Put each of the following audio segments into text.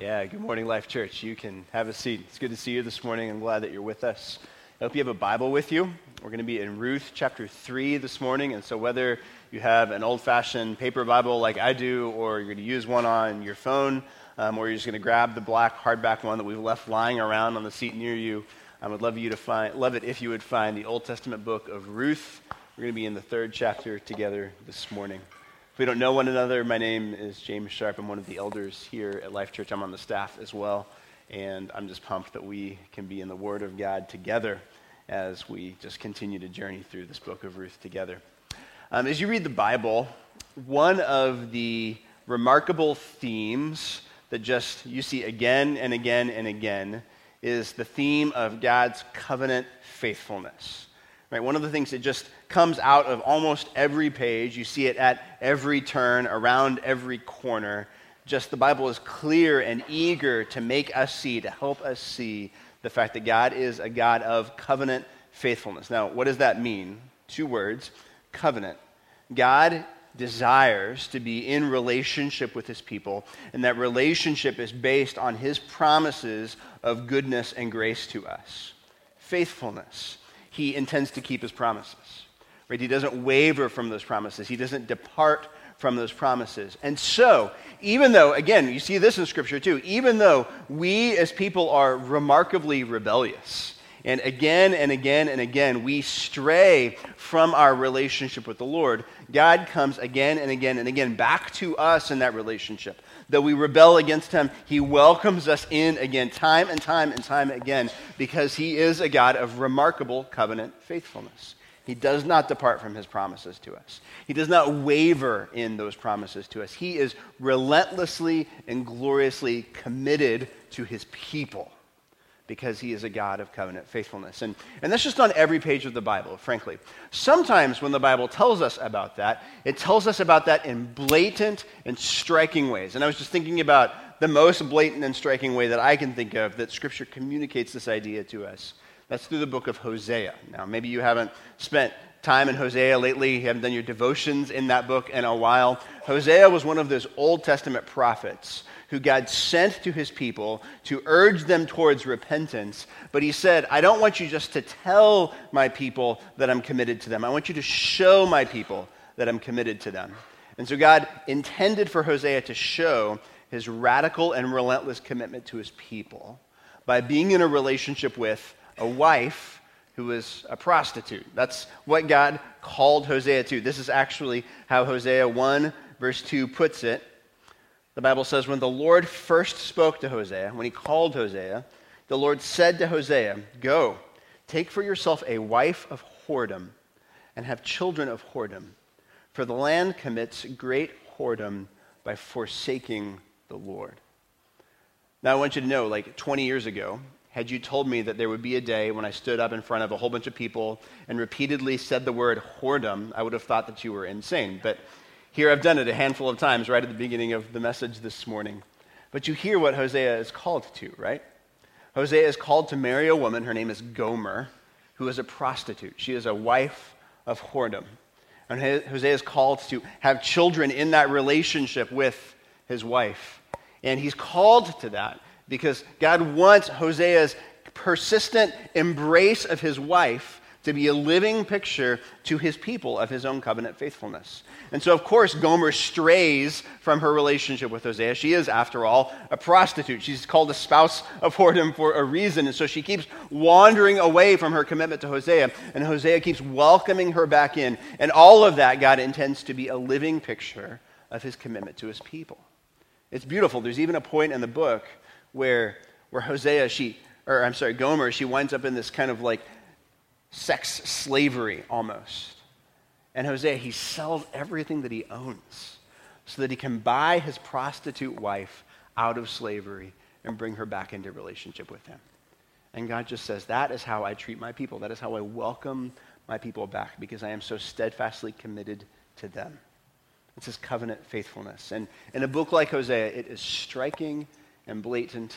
Yeah, good morning, Life Church. You can have a seat. It's good to see you this morning. I'm glad that you're with us. I hope you have a Bible with you. We're going to be in Ruth chapter 3 this morning. And so, whether you have an old fashioned paper Bible like I do, or you're going to use one on your phone, um, or you're just going to grab the black hardback one that we've left lying around on the seat near you, I would love, you to find, love it if you would find the Old Testament book of Ruth. We're going to be in the third chapter together this morning. We don't know one another, my name is James Sharp. I'm one of the elders here at Life Church. I'm on the staff as well. And I'm just pumped that we can be in the Word of God together as we just continue to journey through this book of Ruth together. Um, as you read the Bible, one of the remarkable themes that just you see again and again and again is the theme of God's covenant faithfulness. Right? One of the things that just comes out of almost every page, you see it at every turn, around every corner. Just the Bible is clear and eager to make us see, to help us see the fact that God is a God of covenant faithfulness. Now, what does that mean? Two words covenant. God desires to be in relationship with his people, and that relationship is based on his promises of goodness and grace to us. Faithfulness he intends to keep his promises. Right? He doesn't waver from those promises. He doesn't depart from those promises. And so, even though, again, you see this in Scripture too, even though we as people are remarkably rebellious, and again and again and again we stray from our relationship with the Lord, God comes again and again and again back to us in that relationship Though we rebel against him, he welcomes us in again, time and time and time again, because he is a God of remarkable covenant faithfulness. He does not depart from his promises to us. He does not waver in those promises to us. He is relentlessly and gloriously committed to his people because he is a God of covenant faithfulness. And, and that's just on every page of the Bible, frankly. Sometimes when the Bible tells us about that, it tells us about that in blatant and striking ways. And I was just thinking about the most blatant and striking way that I can think of that Scripture communicates this idea to us. That's through the book of Hosea. Now, maybe you haven't spent time in Hosea lately, you haven't done your devotions in that book in a while. Hosea was one of those Old Testament prophets who God sent to his people to urge them towards repentance. But he said, I don't want you just to tell my people that I'm committed to them. I want you to show my people that I'm committed to them. And so God intended for Hosea to show his radical and relentless commitment to his people by being in a relationship with a wife who was a prostitute. That's what God called Hosea to. This is actually how Hosea 1, verse 2 puts it. The Bible says, when the Lord first spoke to Hosea, when he called Hosea, the Lord said to Hosea, Go, take for yourself a wife of whoredom and have children of whoredom, for the land commits great whoredom by forsaking the Lord. Now, I want you to know, like 20 years ago, had you told me that there would be a day when I stood up in front of a whole bunch of people and repeatedly said the word whoredom, I would have thought that you were insane. But here I've done it a handful of times right at the beginning of the message this morning. But you hear what Hosea is called to, right? Hosea is called to marry a woman, her name is Gomer, who is a prostitute. She is a wife of whoredom. And Hosea is called to have children in that relationship with his wife. And he's called to that because God wants Hosea's persistent embrace of his wife to be a living picture to his people of his own covenant faithfulness. And so, of course, Gomer strays from her relationship with Hosea. She is, after all, a prostitute. She's called a spouse of whoredom for a reason. And so she keeps wandering away from her commitment to Hosea. And Hosea keeps welcoming her back in. And all of that, God intends to be a living picture of his commitment to his people. It's beautiful. There's even a point in the book where, where Hosea, she, or I'm sorry, Gomer, she winds up in this kind of like sex slavery almost. And Hosea, he sells everything that he owns so that he can buy his prostitute wife out of slavery and bring her back into relationship with him. And God just says, That is how I treat my people. That is how I welcome my people back because I am so steadfastly committed to them. It's his covenant faithfulness. And in a book like Hosea, it is striking and blatant,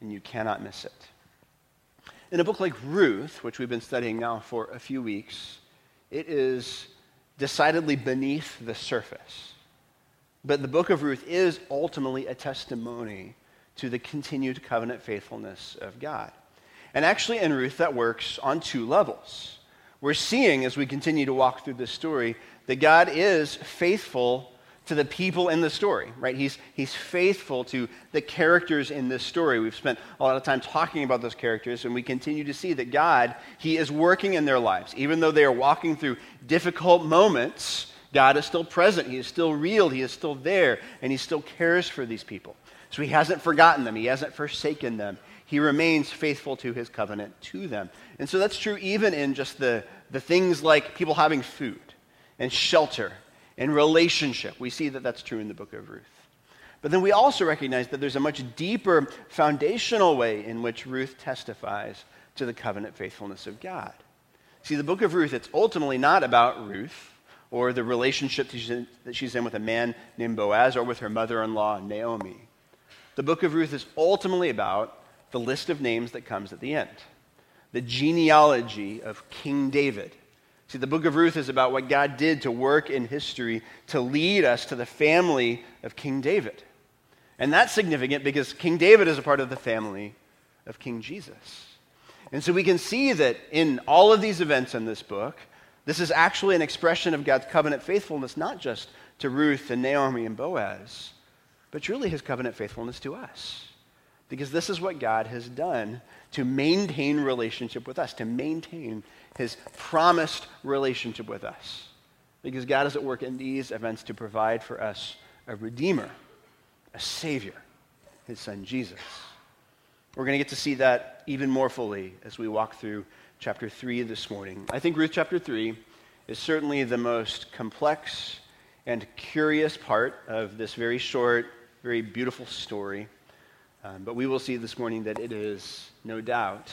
and you cannot miss it. In a book like Ruth, which we've been studying now for a few weeks, it is decidedly beneath the surface. But the book of Ruth is ultimately a testimony to the continued covenant faithfulness of God. And actually, in Ruth, that works on two levels. We're seeing as we continue to walk through this story that God is faithful to the people in the story, right? He's, he's faithful to the characters in this story. We've spent a lot of time talking about those characters, and we continue to see that God, He is working in their lives. Even though they are walking through difficult moments, God is still present. He is still real. He is still there, and He still cares for these people. So He hasn't forgotten them, He hasn't forsaken them. He remains faithful to His covenant to them. And so that's true even in just the, the things like people having food and shelter and relationship. We see that that's true in the book of Ruth. But then we also recognize that there's a much deeper foundational way in which Ruth testifies to the covenant faithfulness of God. See, the book of Ruth, it's ultimately not about Ruth or the relationship that she's in with a man named Boaz or with her mother in law, Naomi. The book of Ruth is ultimately about the list of names that comes at the end, the genealogy of King David See, the book of Ruth is about what God did to work in history to lead us to the family of King David. And that's significant because King David is a part of the family of King Jesus. And so we can see that in all of these events in this book, this is actually an expression of God's covenant faithfulness, not just to Ruth and Naomi and Boaz, but truly his covenant faithfulness to us. Because this is what God has done to maintain relationship with us, to maintain his promised relationship with us. Because God is at work in these events to provide for us a Redeemer, a Savior, his Son Jesus. We're going to get to see that even more fully as we walk through chapter 3 this morning. I think Ruth chapter 3 is certainly the most complex and curious part of this very short, very beautiful story. Um, but we will see this morning that it is, no doubt,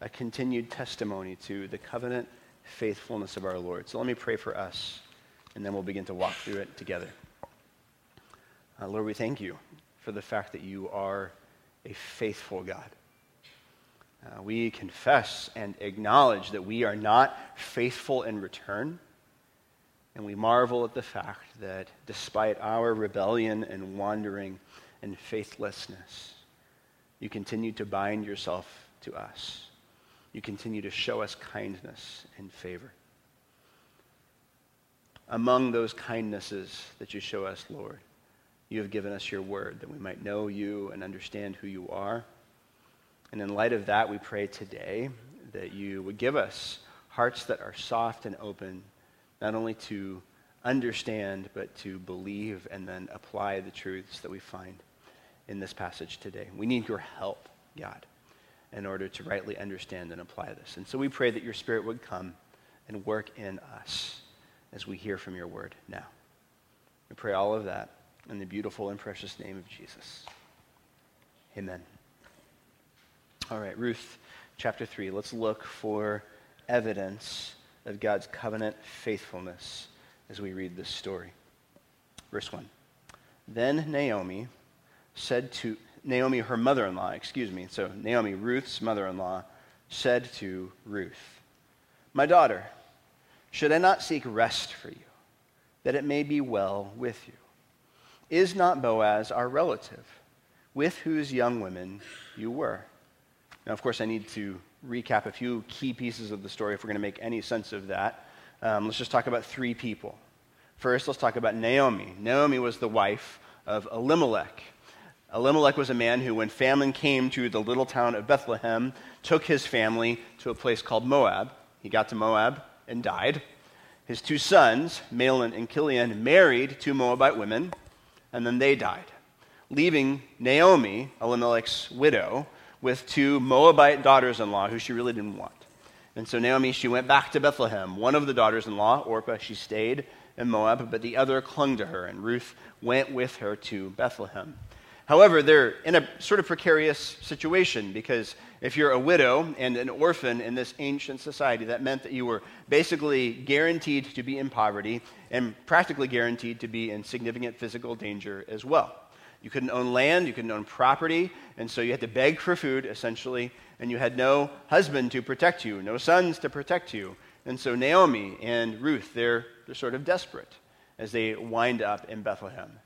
a continued testimony to the covenant faithfulness of our Lord. So let me pray for us, and then we'll begin to walk through it together. Uh, Lord, we thank you for the fact that you are a faithful God. Uh, we confess and acknowledge that we are not faithful in return. And we marvel at the fact that despite our rebellion and wandering and faithlessness, you continue to bind yourself to us you continue to show us kindness and favor. Among those kindnesses that you show us, Lord, you have given us your word that we might know you and understand who you are. And in light of that, we pray today that you would give us hearts that are soft and open, not only to understand, but to believe and then apply the truths that we find in this passage today. We need your help, God in order to rightly understand and apply this. And so we pray that your Spirit would come and work in us as we hear from your word now. We pray all of that in the beautiful and precious name of Jesus. Amen. All right, Ruth chapter 3. Let's look for evidence of God's covenant faithfulness as we read this story. Verse 1. Then Naomi said to Naomi, her mother in law, excuse me, so Naomi, Ruth's mother in law, said to Ruth, My daughter, should I not seek rest for you, that it may be well with you? Is not Boaz our relative, with whose young women you were? Now, of course, I need to recap a few key pieces of the story if we're going to make any sense of that. Um, let's just talk about three people. First, let's talk about Naomi. Naomi was the wife of Elimelech. Elimelech was a man who, when famine came to the little town of Bethlehem, took his family to a place called Moab. He got to Moab and died. His two sons, Mahlon and Chilion, married two Moabite women, and then they died, leaving Naomi, Elimelech's widow, with two Moabite daughters in law who she really didn't want. And so Naomi, she went back to Bethlehem. One of the daughters in law, Orpah, she stayed in Moab, but the other clung to her, and Ruth went with her to Bethlehem. However, they're in a sort of precarious situation because if you're a widow and an orphan in this ancient society, that meant that you were basically guaranteed to be in poverty and practically guaranteed to be in significant physical danger as well. You couldn't own land, you couldn't own property, and so you had to beg for food, essentially, and you had no husband to protect you, no sons to protect you. And so Naomi and Ruth, they're, they're sort of desperate as they wind up in Bethlehem.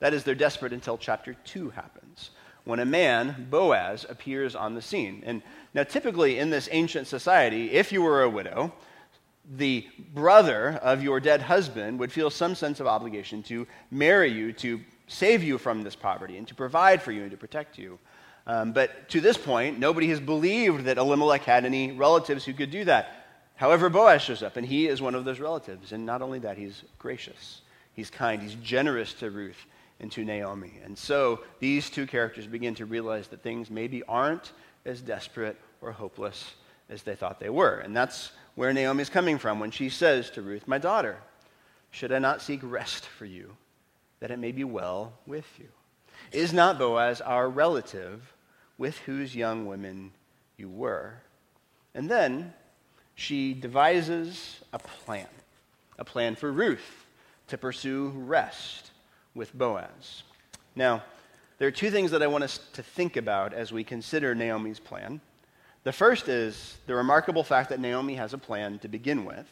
That is, they're desperate until chapter 2 happens, when a man, Boaz, appears on the scene. And now, typically in this ancient society, if you were a widow, the brother of your dead husband would feel some sense of obligation to marry you, to save you from this poverty, and to provide for you and to protect you. Um, but to this point, nobody has believed that Elimelech had any relatives who could do that. However, Boaz shows up, and he is one of those relatives. And not only that, he's gracious, he's kind, he's generous to Ruth and to Naomi. And so these two characters begin to realize that things maybe aren't as desperate or hopeless as they thought they were. And that's where Naomi's coming from when she says to Ruth, My daughter, should I not seek rest for you, that it may be well with you? Is not Boaz our relative with whose young women you were? And then she devises a plan, a plan for Ruth to pursue rest with Boaz. Now, there are two things that I want us to think about as we consider Naomi's plan. The first is the remarkable fact that Naomi has a plan to begin with.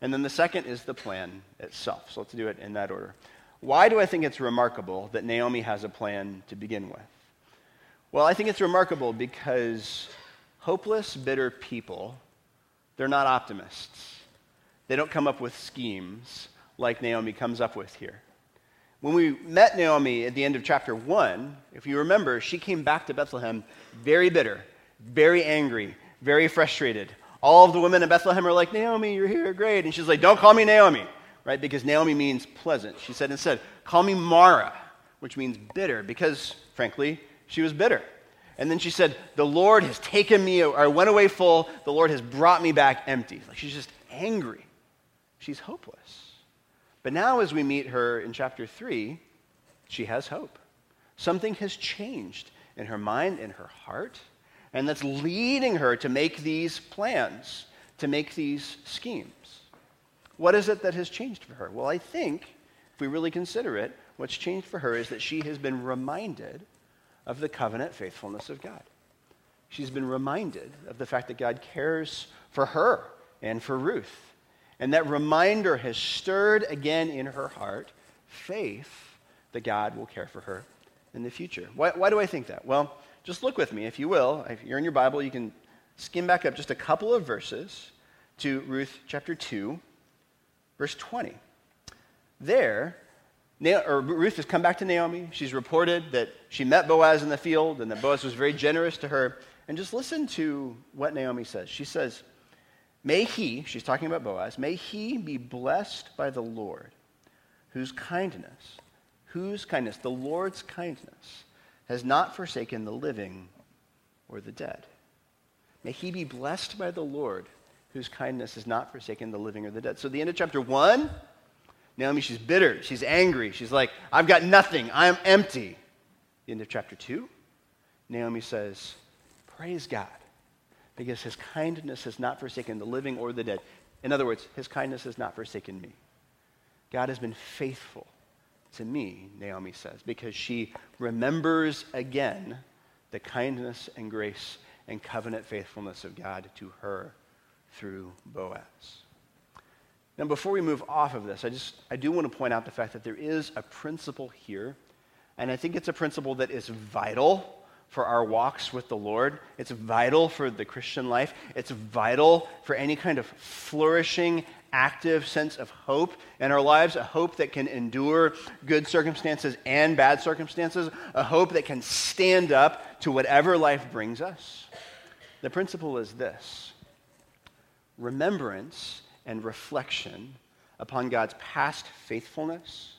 And then the second is the plan itself. So let's do it in that order. Why do I think it's remarkable that Naomi has a plan to begin with? Well, I think it's remarkable because hopeless, bitter people, they're not optimists. They don't come up with schemes like Naomi comes up with here. When we met Naomi at the end of chapter 1, if you remember, she came back to Bethlehem very bitter very angry, very frustrated. All of the women in Bethlehem are like, Naomi, you're here, great. And she's like, don't call me Naomi, right? Because Naomi means pleasant. She said instead, call me Mara, which means bitter, because frankly, she was bitter. And then she said, The Lord has taken me, or I went away full, the Lord has brought me back empty. Like she's just angry. She's hopeless. But now, as we meet her in chapter 3, she has hope. Something has changed in her mind, in her heart and that's leading her to make these plans, to make these schemes. What is it that has changed for her? Well, I think, if we really consider it, what's changed for her is that she has been reminded of the covenant faithfulness of God. She's been reminded of the fact that God cares for her and for Ruth. And that reminder has stirred again in her heart faith that God will care for her in the future. Why, why do I think that? Well, just look with me, if you will. If you're in your Bible, you can skim back up just a couple of verses to Ruth chapter 2, verse 20. There, or Ruth has come back to Naomi. She's reported that she met Boaz in the field and that Boaz was very generous to her. And just listen to what Naomi says. She says, May he, she's talking about Boaz, may he be blessed by the Lord, whose kindness, whose kindness, the Lord's kindness, has not forsaken the living or the dead. May he be blessed by the Lord, whose kindness has not forsaken the living or the dead. So, the end of chapter one, Naomi, she's bitter. She's angry. She's like, I've got nothing. I'm empty. The end of chapter two, Naomi says, Praise God, because his kindness has not forsaken the living or the dead. In other words, his kindness has not forsaken me. God has been faithful to me, Naomi says, because she remembers again the kindness and grace and covenant faithfulness of God to her through Boaz. Now, before we move off of this, I just I do want to point out the fact that there is a principle here, and I think it's a principle that is vital for our walks with the Lord. It's vital for the Christian life. It's vital for any kind of flourishing active sense of hope in our lives, a hope that can endure good circumstances and bad circumstances, a hope that can stand up to whatever life brings us. The principle is this remembrance and reflection upon God's past faithfulness.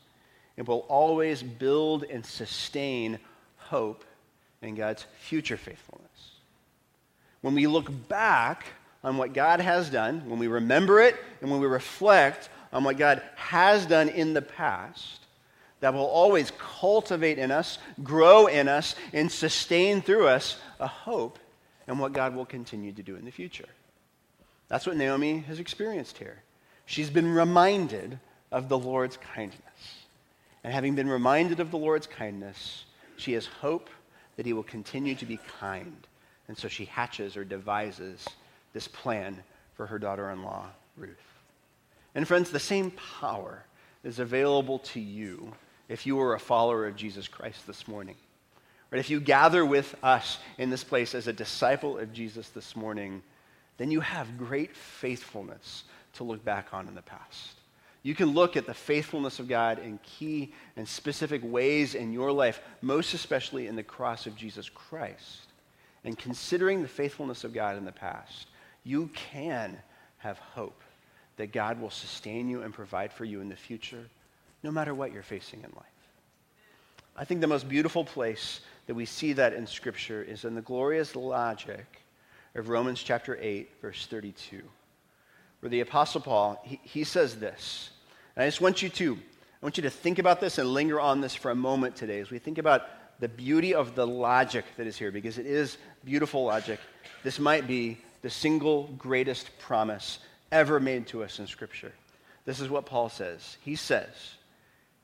It will always build and sustain hope in God's future faithfulness. When we look back on what God has done, when we remember it, and when we reflect on what God has done in the past, that will always cultivate in us, grow in us, and sustain through us a hope in what God will continue to do in the future. That's what Naomi has experienced here. She's been reminded of the Lord's kindness. And having been reminded of the Lord's kindness, she has hope that he will continue to be kind. And so she hatches or devises this plan for her daughter in law, Ruth. And friends, the same power is available to you if you are a follower of Jesus Christ this morning. Right? If you gather with us in this place as a disciple of Jesus this morning, then you have great faithfulness to look back on in the past. You can look at the faithfulness of God in key and specific ways in your life, most especially in the cross of Jesus Christ. And considering the faithfulness of God in the past, you can have hope that God will sustain you and provide for you in the future, no matter what you're facing in life. I think the most beautiful place that we see that in Scripture is in the glorious logic of Romans chapter 8, verse 32, where the Apostle Paul, he, he says this. And I just want you to, I want you to think about this and linger on this for a moment today as we think about the beauty of the logic that is here, because it is beautiful logic. This might be the single greatest promise ever made to us in Scripture. This is what Paul says. He says,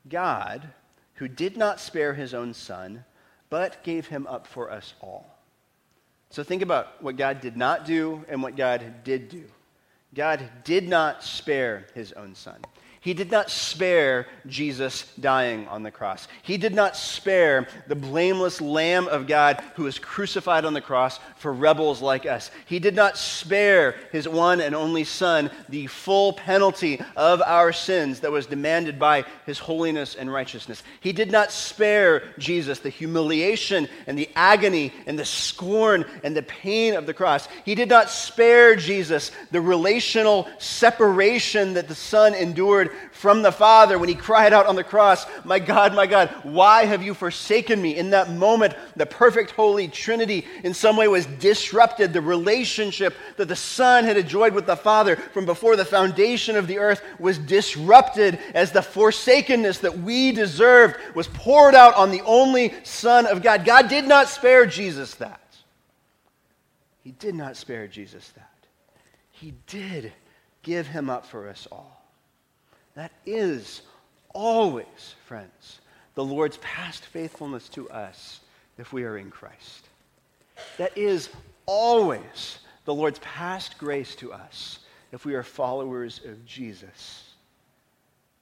God, who did not spare his own son, but gave him up for us all. So think about what God did not do and what God did do. God did not spare his own son. He did not spare Jesus dying on the cross. He did not spare the blameless Lamb of God who was crucified on the cross for rebels like us. He did not spare his one and only Son the full penalty of our sins that was demanded by his holiness and righteousness. He did not spare Jesus the humiliation and the agony and the scorn and the pain of the cross. He did not spare Jesus the relational separation that the Son endured from the Father when he cried out on the cross, My God, my God, why have you forsaken me? In that moment, the perfect Holy Trinity in some way was disrupted. The relationship that the Son had enjoyed with the Father from before the foundation of the earth was disrupted as the forsakenness that we deserved was poured out on the only Son of God. God did not spare Jesus that. He did not spare Jesus that. He did give him up for us all. That is always, friends, the Lord's past faithfulness to us if we are in Christ. That is always the Lord's past grace to us if we are followers of Jesus.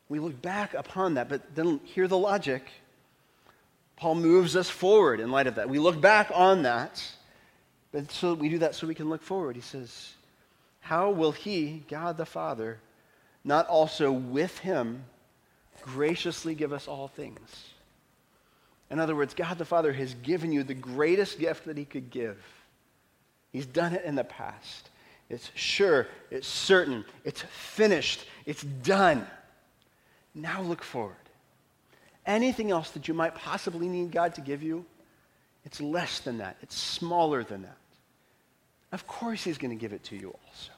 We look back upon that, but then hear the logic. Paul moves us forward in light of that. We look back on that, but so we do that so we can look forward. He says, How will he, God the Father, not also with him graciously give us all things? In other words, God the Father has given you the greatest gift that he could give. He's done it in the past. It's sure, it's certain, it's finished, it's done. Now look forward. Anything else that you might possibly need God to give you, it's less than that, it's smaller than that. Of course, He's going to give it to you also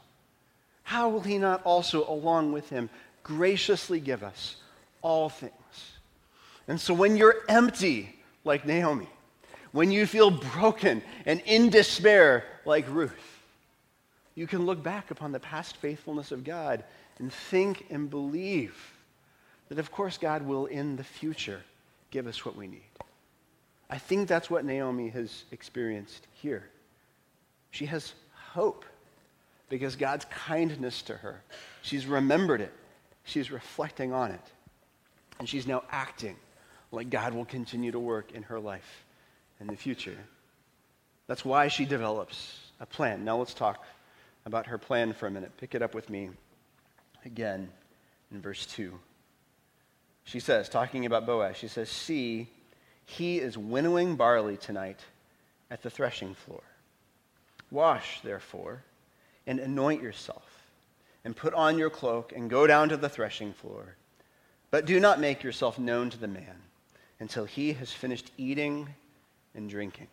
how will he not also, along with him, graciously give us all things? And so when you're empty, like Naomi, when you feel broken and in despair, like Ruth, you can look back upon the past faithfulness of God and think and believe that, of course, God will in the future give us what we need. I think that's what Naomi has experienced here. She has hope because God's kindness to her, she's remembered it. She's reflecting on it. And she's now acting like God will continue to work in her life in the future. That's why she develops a plan. Now let's talk about her plan for a minute. Pick it up with me again in verse 2. She says, talking about Boaz, she says, See, he is winnowing barley tonight at the threshing floor. Wash, therefore and anoint yourself, and put on your cloak, and go down to the threshing floor. But do not make yourself known to the man until he has finished eating and drinking.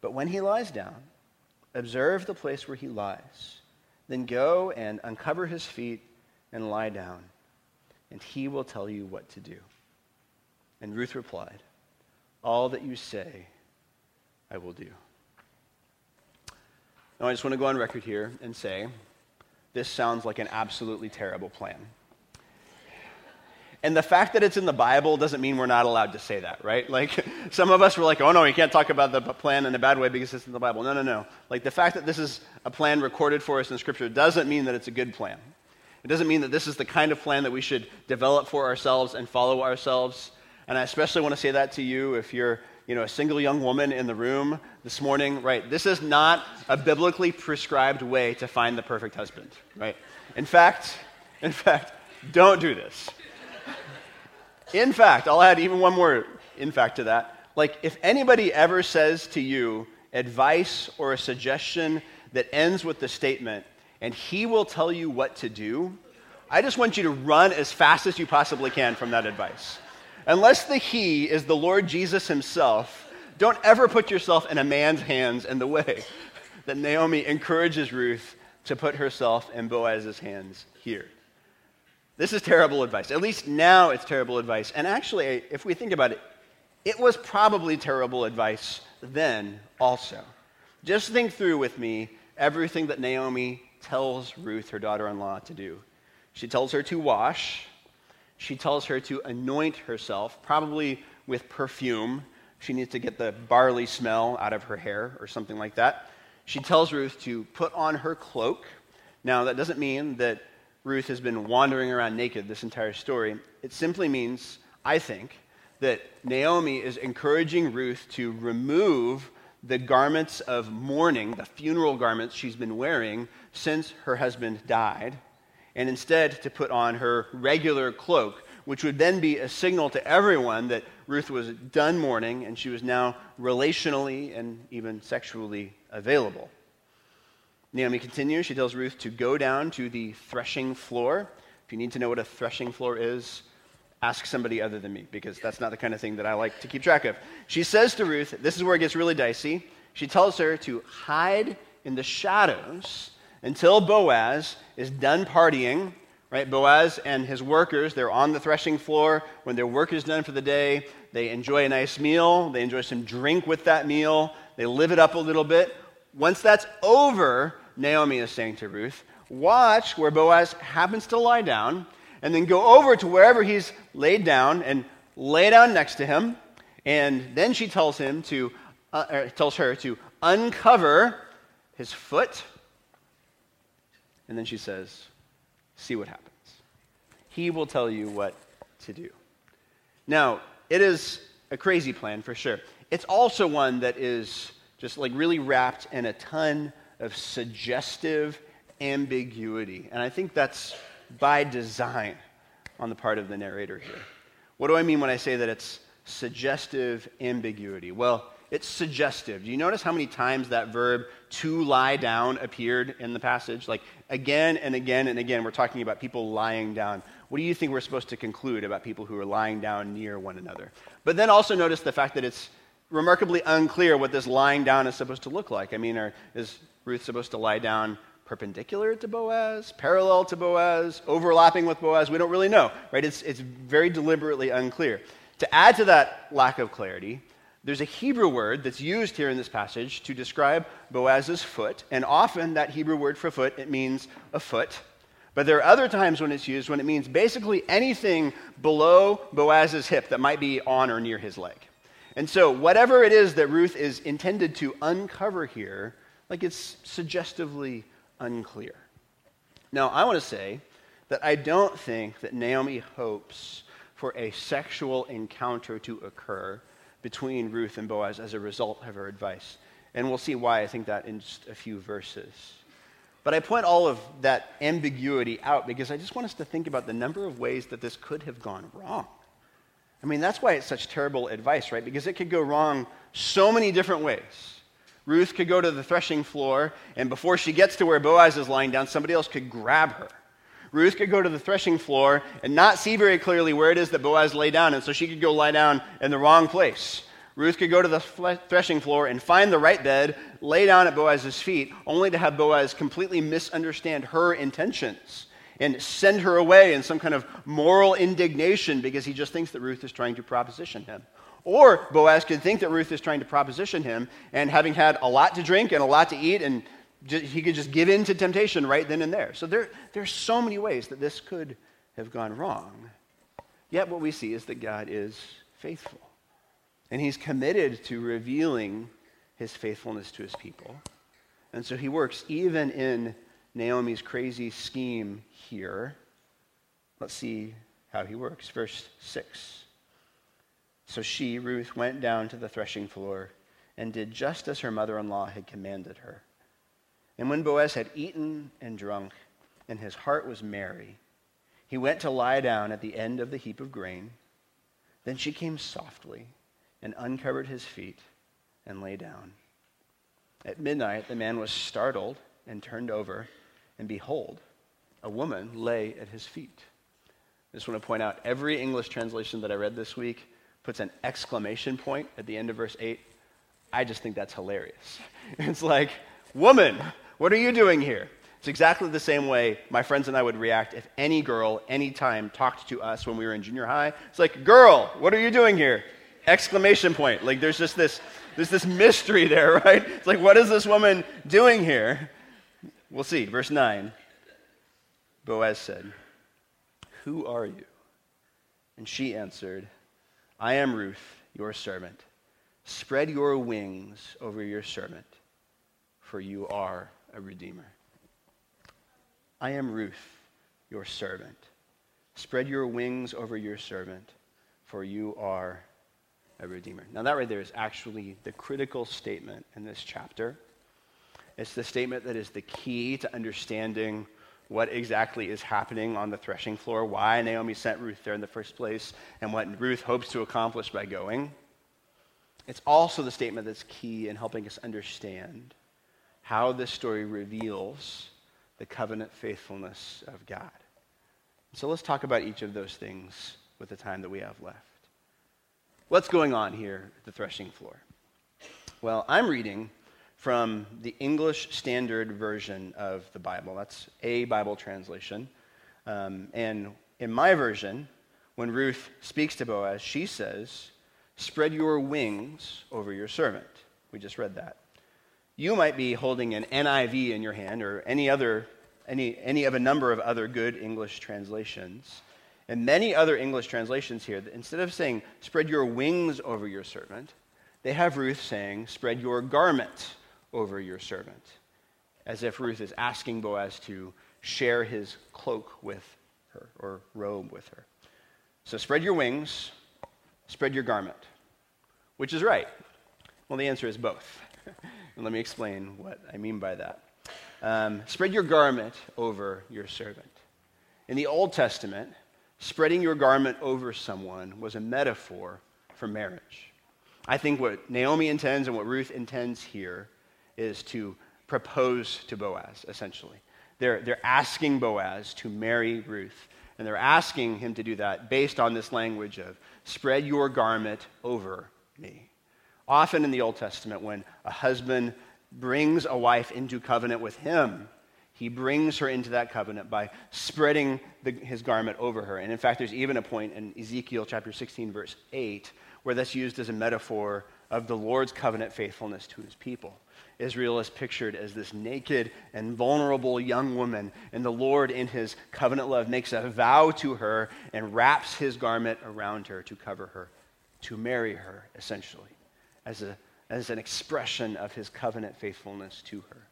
But when he lies down, observe the place where he lies. Then go and uncover his feet and lie down, and he will tell you what to do. And Ruth replied, All that you say, I will do. Now, I just want to go on record here and say this sounds like an absolutely terrible plan. And the fact that it's in the Bible doesn't mean we're not allowed to say that, right? Like, some of us were like, oh no, you can't talk about the plan in a bad way because it's in the Bible. No, no, no. Like, the fact that this is a plan recorded for us in Scripture doesn't mean that it's a good plan. It doesn't mean that this is the kind of plan that we should develop for ourselves and follow ourselves. And I especially want to say that to you if you're you know, a single young woman in the room this morning, right? This is not a biblically prescribed way to find the perfect husband, right? In fact, in fact, don't do this. In fact, I'll add even one more in fact to that. Like, if anybody ever says to you advice or a suggestion that ends with the statement, and he will tell you what to do, I just want you to run as fast as you possibly can from that advice. Unless the he is the Lord Jesus himself, don't ever put yourself in a man's hands in the way that Naomi encourages Ruth to put herself in Boaz's hands here. This is terrible advice. At least now it's terrible advice. And actually, if we think about it, it was probably terrible advice then also. Just think through with me everything that Naomi tells Ruth, her daughter in law, to do. She tells her to wash, she tells her to anoint herself, probably with perfume. She needs to get the barley smell out of her hair or something like that. She tells Ruth to put on her cloak. Now, that doesn't mean that Ruth has been wandering around naked this entire story. It simply means, I think, that Naomi is encouraging Ruth to remove the garments of mourning, the funeral garments she's been wearing since her husband died, and instead to put on her regular cloak, which would then be a signal to everyone that Ruth was done mourning and she was now relationally and even sexually available. Naomi continues. She tells Ruth to go down to the threshing floor. If you need to know what a threshing floor is, ask somebody other than me because that's not the kind of thing that I like to keep track of. She says to Ruth, this is where it gets really dicey. She tells her to hide in the shadows until Boaz is done partying, right? Boaz and his workers, they're on the threshing floor. When their work is done for the day, they enjoy a nice meal. They enjoy some drink with that meal. They live it up a little bit. Once that's over, Naomi is saying to Ruth, watch where Boaz happens to lie down, and then go over to wherever he's laid down and lay down next to him. And then she tells him to, uh, tells her to uncover his foot and then she says, See what happens. He will tell you what to do. Now, it is a crazy plan for sure. It's also one that is just like really wrapped in a ton of suggestive ambiguity. And I think that's by design on the part of the narrator here. What do I mean when I say that it's suggestive ambiguity? Well, it's suggestive. Do you notice how many times that verb to lie down appeared in the passage? Like again and again and again, we're talking about people lying down. What do you think we're supposed to conclude about people who are lying down near one another? But then also notice the fact that it's remarkably unclear what this lying down is supposed to look like. I mean, are, is Ruth supposed to lie down perpendicular to Boaz, parallel to Boaz, overlapping with Boaz? We don't really know, right? It's, it's very deliberately unclear. To add to that lack of clarity, there's a Hebrew word that's used here in this passage to describe Boaz's foot, and often that Hebrew word for foot, it means a foot. But there are other times when it's used when it means basically anything below Boaz's hip that might be on or near his leg. And so, whatever it is that Ruth is intended to uncover here, like it's suggestively unclear. Now, I want to say that I don't think that Naomi hopes for a sexual encounter to occur between Ruth and Boaz as a result of her advice. And we'll see why I think that in just a few verses. But I point all of that ambiguity out because I just want us to think about the number of ways that this could have gone wrong. I mean, that's why it's such terrible advice, right? Because it could go wrong so many different ways. Ruth could go to the threshing floor, and before she gets to where Boaz is lying down, somebody else could grab her. Ruth could go to the threshing floor and not see very clearly where it is that Boaz lay down, and so she could go lie down in the wrong place. Ruth could go to the threshing floor and find the right bed, lay down at Boaz's feet, only to have Boaz completely misunderstand her intentions and send her away in some kind of moral indignation because he just thinks that Ruth is trying to proposition him. Or Boaz could think that Ruth is trying to proposition him, and having had a lot to drink and a lot to eat and he could just give in to temptation right then and there. So there, are so many ways that this could have gone wrong. Yet what we see is that God is faithful. And he's committed to revealing his faithfulness to his people. And so he works even in Naomi's crazy scheme here. Let's see how he works. Verse 6. So she, Ruth, went down to the threshing floor and did just as her mother in law had commanded her. And when Boaz had eaten and drunk, and his heart was merry, he went to lie down at the end of the heap of grain. Then she came softly and uncovered his feet and lay down. At midnight, the man was startled and turned over, and behold, a woman lay at his feet. I just want to point out every English translation that I read this week puts an exclamation point at the end of verse 8. I just think that's hilarious. It's like, Woman, what are you doing here? It's exactly the same way my friends and I would react if any girl, anytime, talked to us when we were in junior high. It's like, Girl, what are you doing here? Exclamation point. Like, there's just this, there's this mystery there, right? It's like, what is this woman doing here? We'll see. Verse 9 Boaz said, Who are you? And she answered, I am Ruth, your servant. Spread your wings over your servant, for you are a redeemer. I am Ruth, your servant. Spread your wings over your servant, for you are a redeemer. Now, that right there is actually the critical statement in this chapter. It's the statement that is the key to understanding what exactly is happening on the threshing floor, why Naomi sent Ruth there in the first place, and what Ruth hopes to accomplish by going. It's also the statement that's key in helping us understand how this story reveals the covenant faithfulness of God. So let's talk about each of those things with the time that we have left. What's going on here at the threshing floor? Well, I'm reading from the English Standard Version of the Bible. That's a Bible translation. Um, and in my version, when Ruth speaks to Boaz, she says, Spread your wings over your servant. We just read that. You might be holding an NIV in your hand or any other, any, any of a number of other good English translations. And many other English translations here, instead of saying, Spread your wings over your servant, they have Ruth saying, Spread your garment over your servant, as if Ruth is asking Boaz to share his cloak with her or robe with her. So spread your wings, spread your garment. Which is right? Well, the answer is both. and let me explain what I mean by that. Um, spread your garment over your servant. In the Old Testament, spreading your garment over someone was a metaphor for marriage. I think what Naomi intends and what Ruth intends here is to propose to Boaz, essentially. They're, they're asking Boaz to marry Ruth, and they're asking him to do that based on this language of spread your garment over me. Often in the Old Testament, when a husband brings a wife into covenant with him, he brings her into that covenant by spreading the, his garment over her. And in fact, there's even a point in Ezekiel chapter 16, verse 8, where that's used as a metaphor of the Lord's covenant faithfulness to his people. Israel is pictured as this naked and vulnerable young woman, and the Lord, in his covenant love, makes a vow to her and wraps his garment around her to cover her, to marry her, essentially, as, a, as an expression of his covenant faithfulness to her.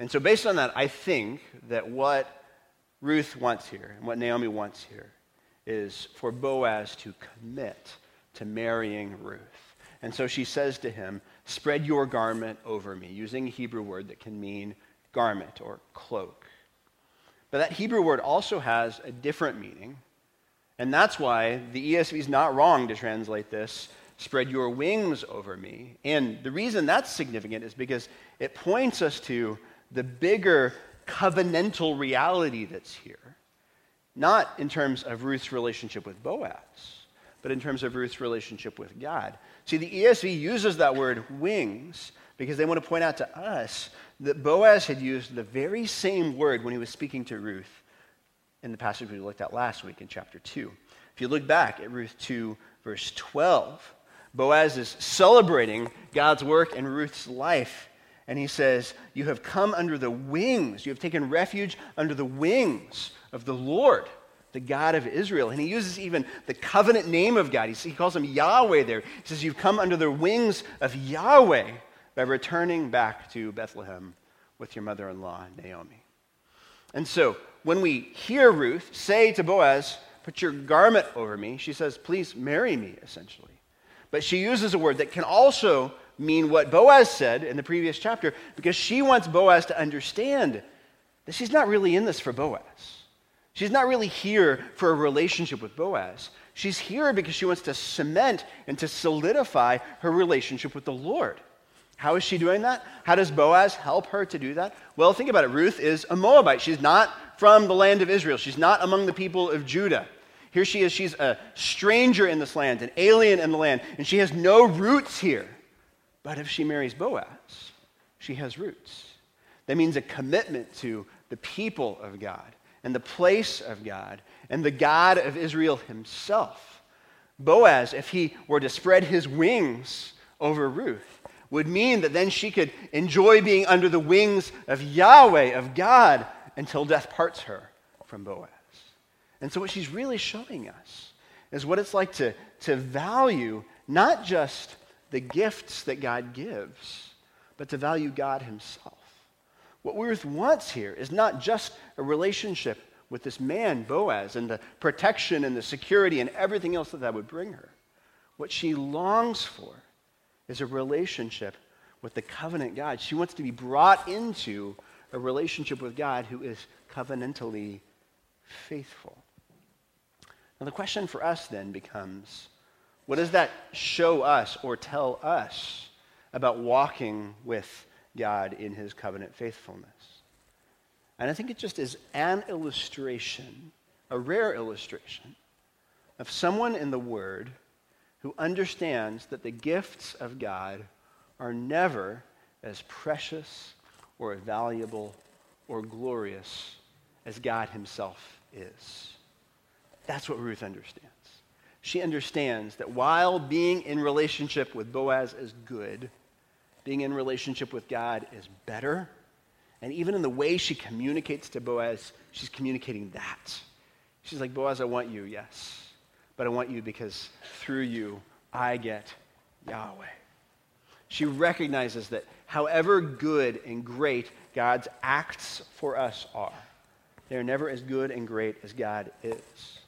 And so, based on that, I think that what Ruth wants here and what Naomi wants here is for Boaz to commit to marrying Ruth. And so she says to him, Spread your garment over me, using a Hebrew word that can mean garment or cloak. But that Hebrew word also has a different meaning. And that's why the ESV is not wrong to translate this, spread your wings over me. And the reason that's significant is because it points us to the bigger covenantal reality that's here. Not in terms of Ruth's relationship with Boaz, but in terms of Ruth's relationship with God. See, the ESV uses that word wings because they want to point out to us that Boaz had used the very same word when he was speaking to Ruth in the passage we looked at last week in chapter 2. If you look back at Ruth 2, verse 12, Boaz is celebrating God's work in Ruth's life. And he says, You have come under the wings, you have taken refuge under the wings of the Lord the God of Israel. And he uses even the covenant name of God. He calls him Yahweh there. He says, You've come under the wings of Yahweh by returning back to Bethlehem with your mother in law, Naomi. And so, when we hear Ruth say to Boaz, Put your garment over me, she says, Please marry me, essentially. But she uses a word that can also mean what Boaz said in the previous chapter because she wants Boaz to understand that she's not really in this for Boaz. She's not really here for a relationship with Boaz. She's here because she wants to cement and to solidify her relationship with the Lord. How is she doing that? How does Boaz help her to do that? Well, think about it. Ruth is a Moabite. She's not from the land of Israel, she's not among the people of Judah. Here she is. She's a stranger in this land, an alien in the land, and she has no roots here. But if she marries Boaz, she has roots. That means a commitment to the people of God and the place of God and the God of Israel himself. Boaz, if he were to spread his wings over Ruth, would mean that then she could enjoy being under the wings of Yahweh, of God, until death parts her from Boaz. And so, what she's really showing us is what it's like to, to value not just the gifts that God gives, but to value God Himself. What Ruth wants here is not just a relationship with this man, Boaz, and the protection and the security and everything else that that would bring her. What she longs for is a relationship with the covenant God. She wants to be brought into a relationship with God who is covenantally faithful. Now, the question for us then becomes what does that show us or tell us about walking with God in his covenant faithfulness? And I think it just is an illustration, a rare illustration, of someone in the Word who understands that the gifts of God are never as precious or valuable or glorious as God Himself is. That's what Ruth understands. She understands that while being in relationship with Boaz is good, being in relationship with God is better and even in the way she communicates to Boaz, she's communicating that. She's like, Boaz, I want you, yes. But I want you because through you, I get Yahweh. She recognizes that however good and great God's acts for us are, they're never as good and great as God is.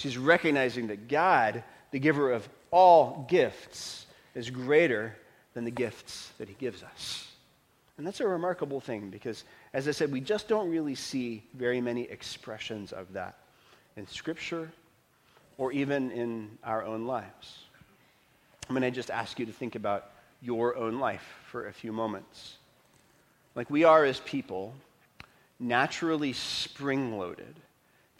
She's recognizing that God, the giver of all gifts, is greater than the gifts that he gives us. And that's a remarkable thing because, as I said, we just don't really see very many expressions of that in Scripture or even in our own lives. I'm going to just ask you to think about your own life for a few moments. Like we are as people, naturally spring loaded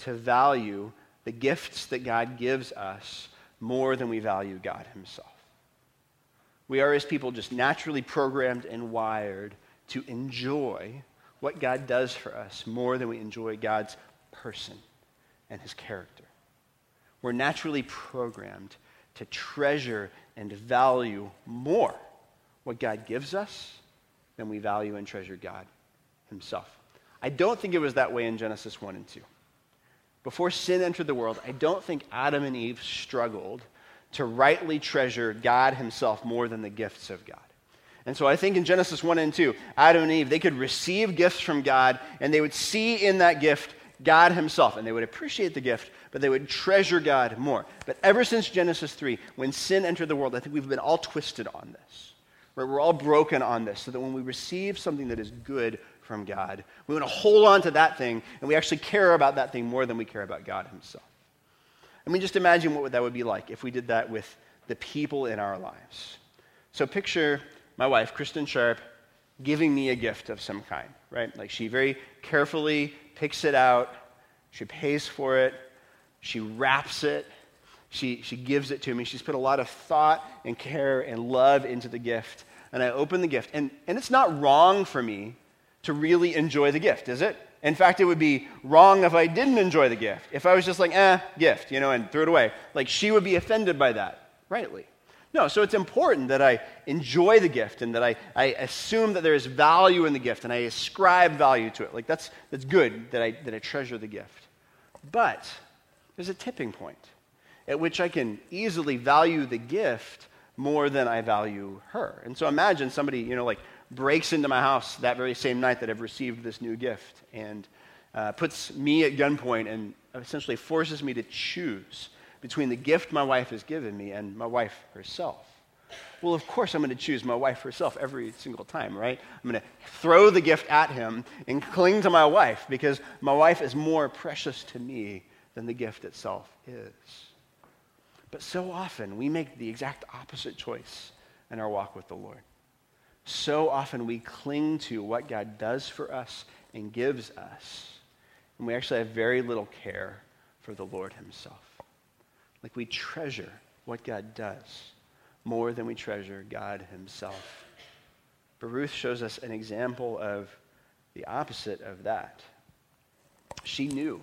to value the gifts that God gives us more than we value God Himself. We are as people just naturally programmed and wired to enjoy what God does for us more than we enjoy God's person and his character. We're naturally programmed to treasure and value more what God gives us than we value and treasure God himself. I don't think it was that way in Genesis 1 and 2. Before sin entered the world, I don't think Adam and Eve struggled to rightly treasure God himself more than the gifts of God. And so I think in Genesis 1 and 2, Adam and Eve, they could receive gifts from God and they would see in that gift God Himself. And they would appreciate the gift, but they would treasure God more. But ever since Genesis 3, when sin entered the world, I think we've been all twisted on this. Right? We're all broken on this, so that when we receive something that is good from God, we want to hold on to that thing and we actually care about that thing more than we care about God Himself. I mean, just imagine what that would be like if we did that with the people in our lives. So picture my wife, Kristen Sharp, giving me a gift of some kind, right? Like she very carefully picks it out, she pays for it, she wraps it, she, she gives it to me. She's put a lot of thought and care and love into the gift. And I open the gift. And, and it's not wrong for me to really enjoy the gift, is it? In fact, it would be wrong if I didn't enjoy the gift. If I was just like, eh, gift, you know, and threw it away. Like, she would be offended by that, rightly. No, so it's important that I enjoy the gift and that I, I assume that there is value in the gift and I ascribe value to it. Like that's, that's good that I, that I treasure the gift. But there's a tipping point at which I can easily value the gift more than I value her. And so imagine somebody, you know, like breaks into my house that very same night that I've received this new gift and uh, puts me at gunpoint and essentially forces me to choose between the gift my wife has given me and my wife herself. Well, of course, I'm going to choose my wife herself every single time, right? I'm going to throw the gift at him and cling to my wife because my wife is more precious to me than the gift itself is. But so often we make the exact opposite choice in our walk with the Lord. So often we cling to what God does for us and gives us, and we actually have very little care for the Lord Himself. Like we treasure what God does more than we treasure God Himself. But Ruth shows us an example of the opposite of that. She knew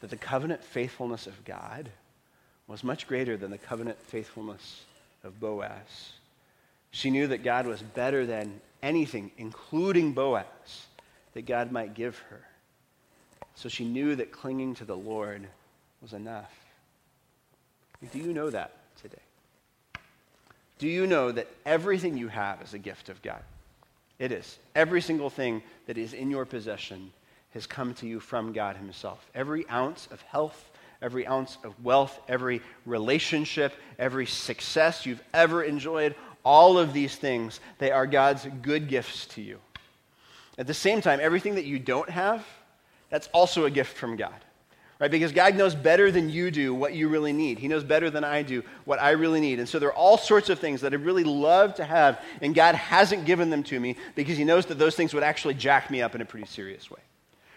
that the covenant faithfulness of God was much greater than the covenant faithfulness of Boaz. She knew that God was better than anything, including Boaz, that God might give her. So she knew that clinging to the Lord was enough. Do you know that today? Do you know that everything you have is a gift of God? It is. Every single thing that is in your possession has come to you from God Himself. Every ounce of health, every ounce of wealth, every relationship, every success you've ever enjoyed, all of these things, they are God's good gifts to you. At the same time, everything that you don't have, that's also a gift from God right? Because God knows better than you do what you really need. He knows better than I do what I really need. And so there are all sorts of things that I'd really love to have, and God hasn't given them to me because He knows that those things would actually jack me up in a pretty serious way.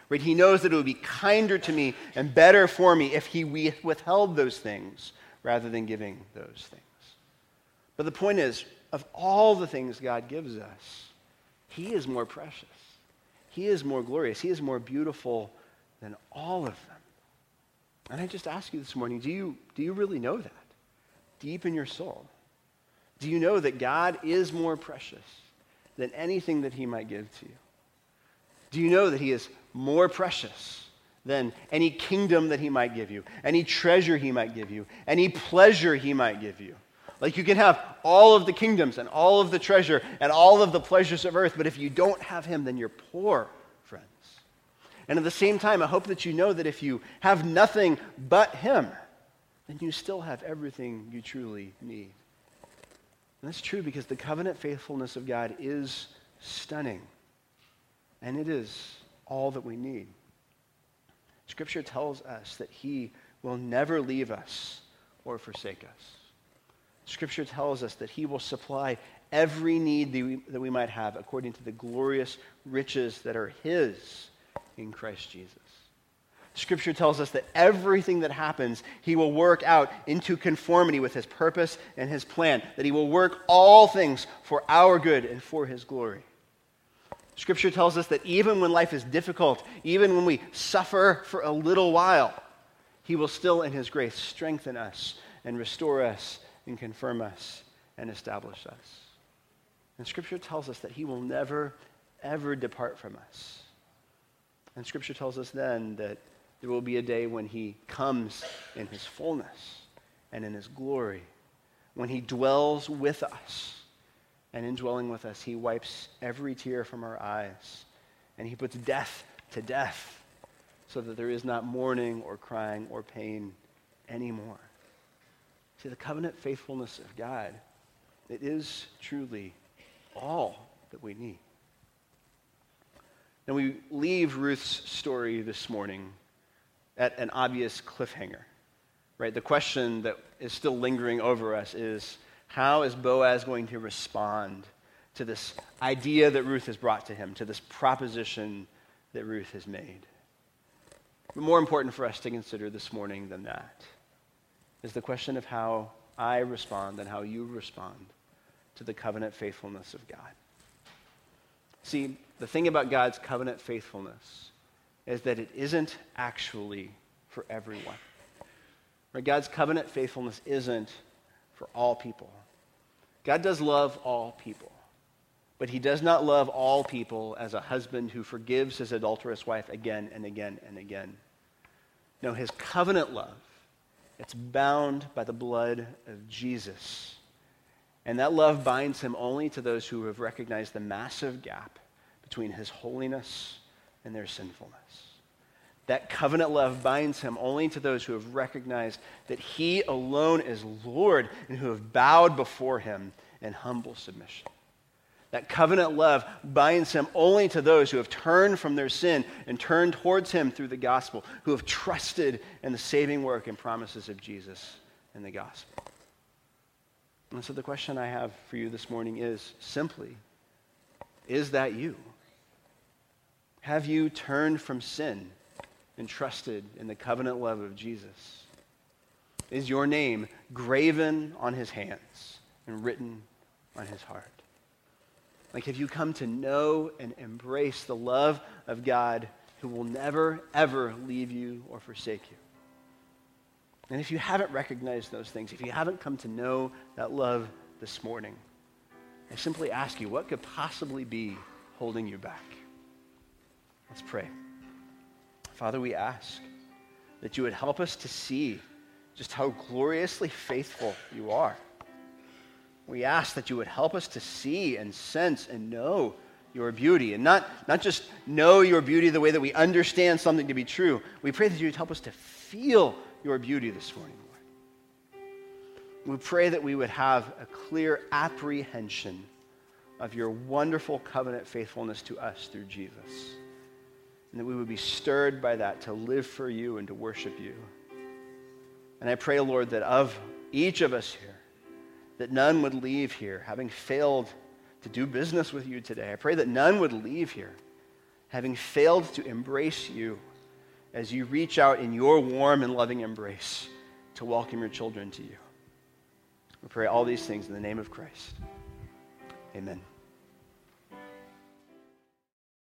Right? He knows that it would be kinder to me and better for me if He withheld those things rather than giving those things. But the point is, of all the things God gives us, He is more precious. He is more glorious. He is more beautiful than all of them. And I just ask you this morning do you, do you really know that deep in your soul? Do you know that God is more precious than anything that He might give to you? Do you know that He is more precious than any kingdom that He might give you, any treasure He might give you, any pleasure He might give you? Like you can have all of the kingdoms and all of the treasure and all of the pleasures of earth, but if you don't have Him, then you're poor. Friends. And at the same time, I hope that you know that if you have nothing but Him, then you still have everything you truly need. And that's true because the covenant faithfulness of God is stunning. And it is all that we need. Scripture tells us that He will never leave us or forsake us. Scripture tells us that He will supply every need that we, that we might have according to the glorious riches that are His in Christ Jesus. Scripture tells us that everything that happens, he will work out into conformity with his purpose and his plan, that he will work all things for our good and for his glory. Scripture tells us that even when life is difficult, even when we suffer for a little while, he will still, in his grace, strengthen us and restore us and confirm us and establish us. And Scripture tells us that he will never, ever depart from us. And Scripture tells us then that there will be a day when he comes in his fullness and in his glory, when he dwells with us. And in dwelling with us, he wipes every tear from our eyes, and he puts death to death, so that there is not mourning or crying or pain anymore. See, the covenant faithfulness of God, it is truly all that we need. And we leave Ruth's story this morning at an obvious cliffhanger. Right? The question that is still lingering over us is how is Boaz going to respond to this idea that Ruth has brought to him, to this proposition that Ruth has made? But more important for us to consider this morning than that is the question of how I respond and how you respond to the covenant faithfulness of God. See, the thing about God's covenant faithfulness is that it isn't actually for everyone. Right? God's covenant faithfulness isn't for all people. God does love all people, but he does not love all people as a husband who forgives his adulterous wife again and again and again. No, his covenant love, it's bound by the blood of Jesus. And that love binds him only to those who have recognized the massive gap between his holiness and their sinfulness. That covenant love binds him only to those who have recognized that he alone is Lord and who have bowed before him in humble submission. That covenant love binds him only to those who have turned from their sin and turned towards him through the gospel, who have trusted in the saving work and promises of Jesus in the gospel. And so the question I have for you this morning is simply Is that you? Have you turned from sin? and trusted in the covenant love of Jesus? Is your name graven on his hands and written on his heart? Like, have you come to know and embrace the love of God who will never, ever leave you or forsake you? And if you haven't recognized those things, if you haven't come to know that love this morning, I simply ask you, what could possibly be holding you back? Let's pray. Father, we ask that you would help us to see just how gloriously faithful you are. We ask that you would help us to see and sense and know your beauty, and not, not just know your beauty the way that we understand something to be true. We pray that you would help us to feel your beauty this morning, Lord. We pray that we would have a clear apprehension of your wonderful covenant faithfulness to us through Jesus and that we would be stirred by that to live for you and to worship you. And I pray, Lord, that of each of us here, that none would leave here having failed to do business with you today. I pray that none would leave here having failed to embrace you as you reach out in your warm and loving embrace to welcome your children to you. We pray all these things in the name of Christ. Amen.